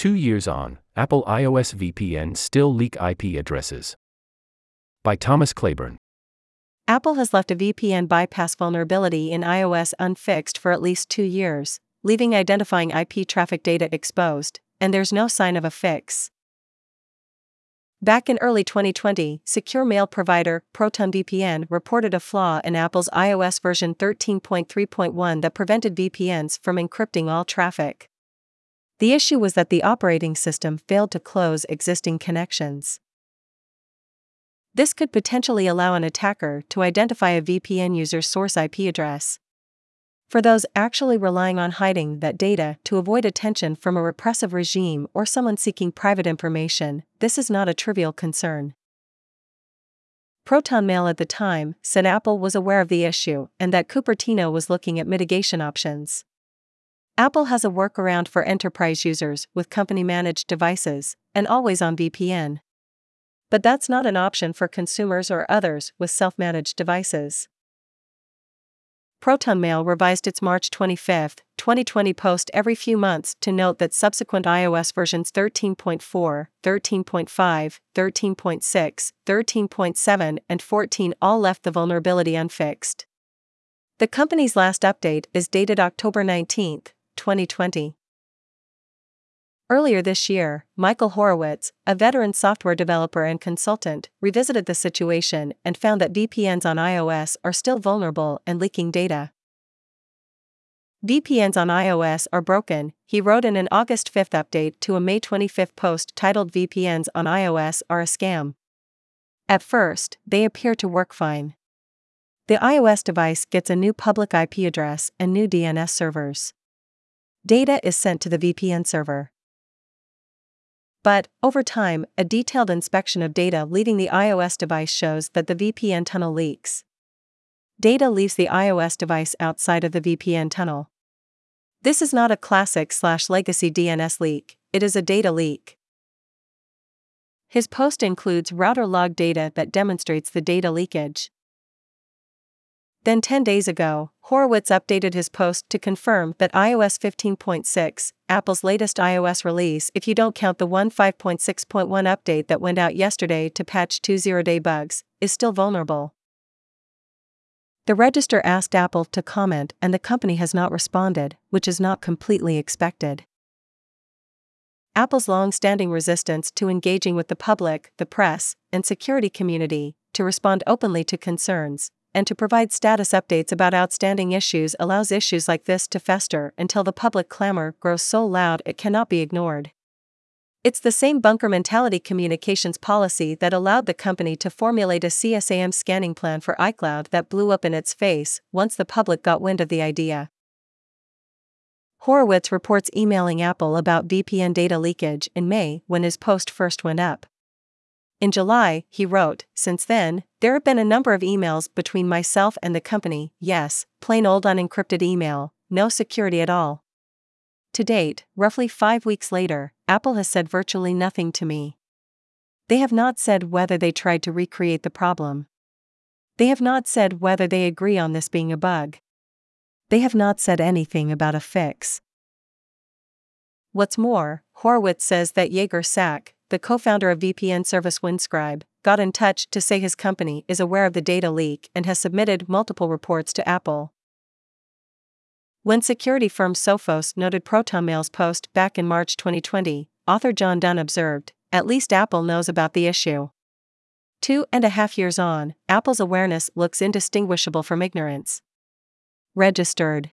Two years on, Apple iOS VPN still leak IP addresses. By Thomas Claburn. Apple has left a VPN bypass vulnerability in iOS unfixed for at least two years, leaving identifying IP traffic data exposed, and there's no sign of a fix. Back in early 2020, secure mail provider ProtonVPN reported a flaw in Apple's iOS version 13.3.1 that prevented VPNs from encrypting all traffic. The issue was that the operating system failed to close existing connections. This could potentially allow an attacker to identify a VPN user's source IP address. For those actually relying on hiding that data to avoid attention from a repressive regime or someone seeking private information, this is not a trivial concern. Proton Mail at the time said Apple was aware of the issue and that Cupertino was looking at mitigation options. Apple has a workaround for enterprise users with company managed devices and always on VPN. But that's not an option for consumers or others with self managed devices. ProtonMail revised its March 25, 2020 post every few months to note that subsequent iOS versions 13.4, 13.5, 13.6, 13.7, and 14 all left the vulnerability unfixed. The company's last update is dated October 19, 2020. Earlier this year, Michael Horowitz, a veteran software developer and consultant, revisited the situation and found that VPNs on iOS are still vulnerable and leaking data. VPNs on iOS are broken, he wrote in an August 5 update to a May 25 post titled VPNs on iOS are a scam. At first, they appear to work fine. The iOS device gets a new public IP address and new DNS servers. Data is sent to the VPN server. But, over time, a detailed inspection of data leaving the iOS device shows that the VPN tunnel leaks. Data leaves the iOS device outside of the VPN tunnel. This is not a classic slash legacy DNS leak, it is a data leak. His post includes router log data that demonstrates the data leakage. Then 10 days ago, Horowitz updated his post to confirm that iOS 15.6, Apple's latest iOS release if you don't count the 15.6.1 update that went out yesterday to patch two zero-day bugs, is still vulnerable. The Register asked Apple to comment and the company has not responded, which is not completely expected. Apple's long standing resistance to engaging with the public, the press, and security community to respond openly to concerns and to provide status updates about outstanding issues allows issues like this to fester until the public clamor grows so loud it cannot be ignored. It's the same bunker mentality communications policy that allowed the company to formulate a CSAM scanning plan for iCloud that blew up in its face once the public got wind of the idea. Horowitz reports emailing Apple about VPN data leakage in May when his post first went up. In July, he wrote, Since then, there have been a number of emails between myself and the company, yes, plain old unencrypted email, no security at all. To date, roughly five weeks later, Apple has said virtually nothing to me. They have not said whether they tried to recreate the problem. They have not said whether they agree on this being a bug. They have not said anything about a fix. What's more, Horowitz says that Yegor Sak, the co founder of VPN service Windscribe, got in touch to say his company is aware of the data leak and has submitted multiple reports to Apple. When security firm Sophos noted ProtonMail's post back in March 2020, author John Dunn observed, at least Apple knows about the issue. Two and a half years on, Apple's awareness looks indistinguishable from ignorance. Registered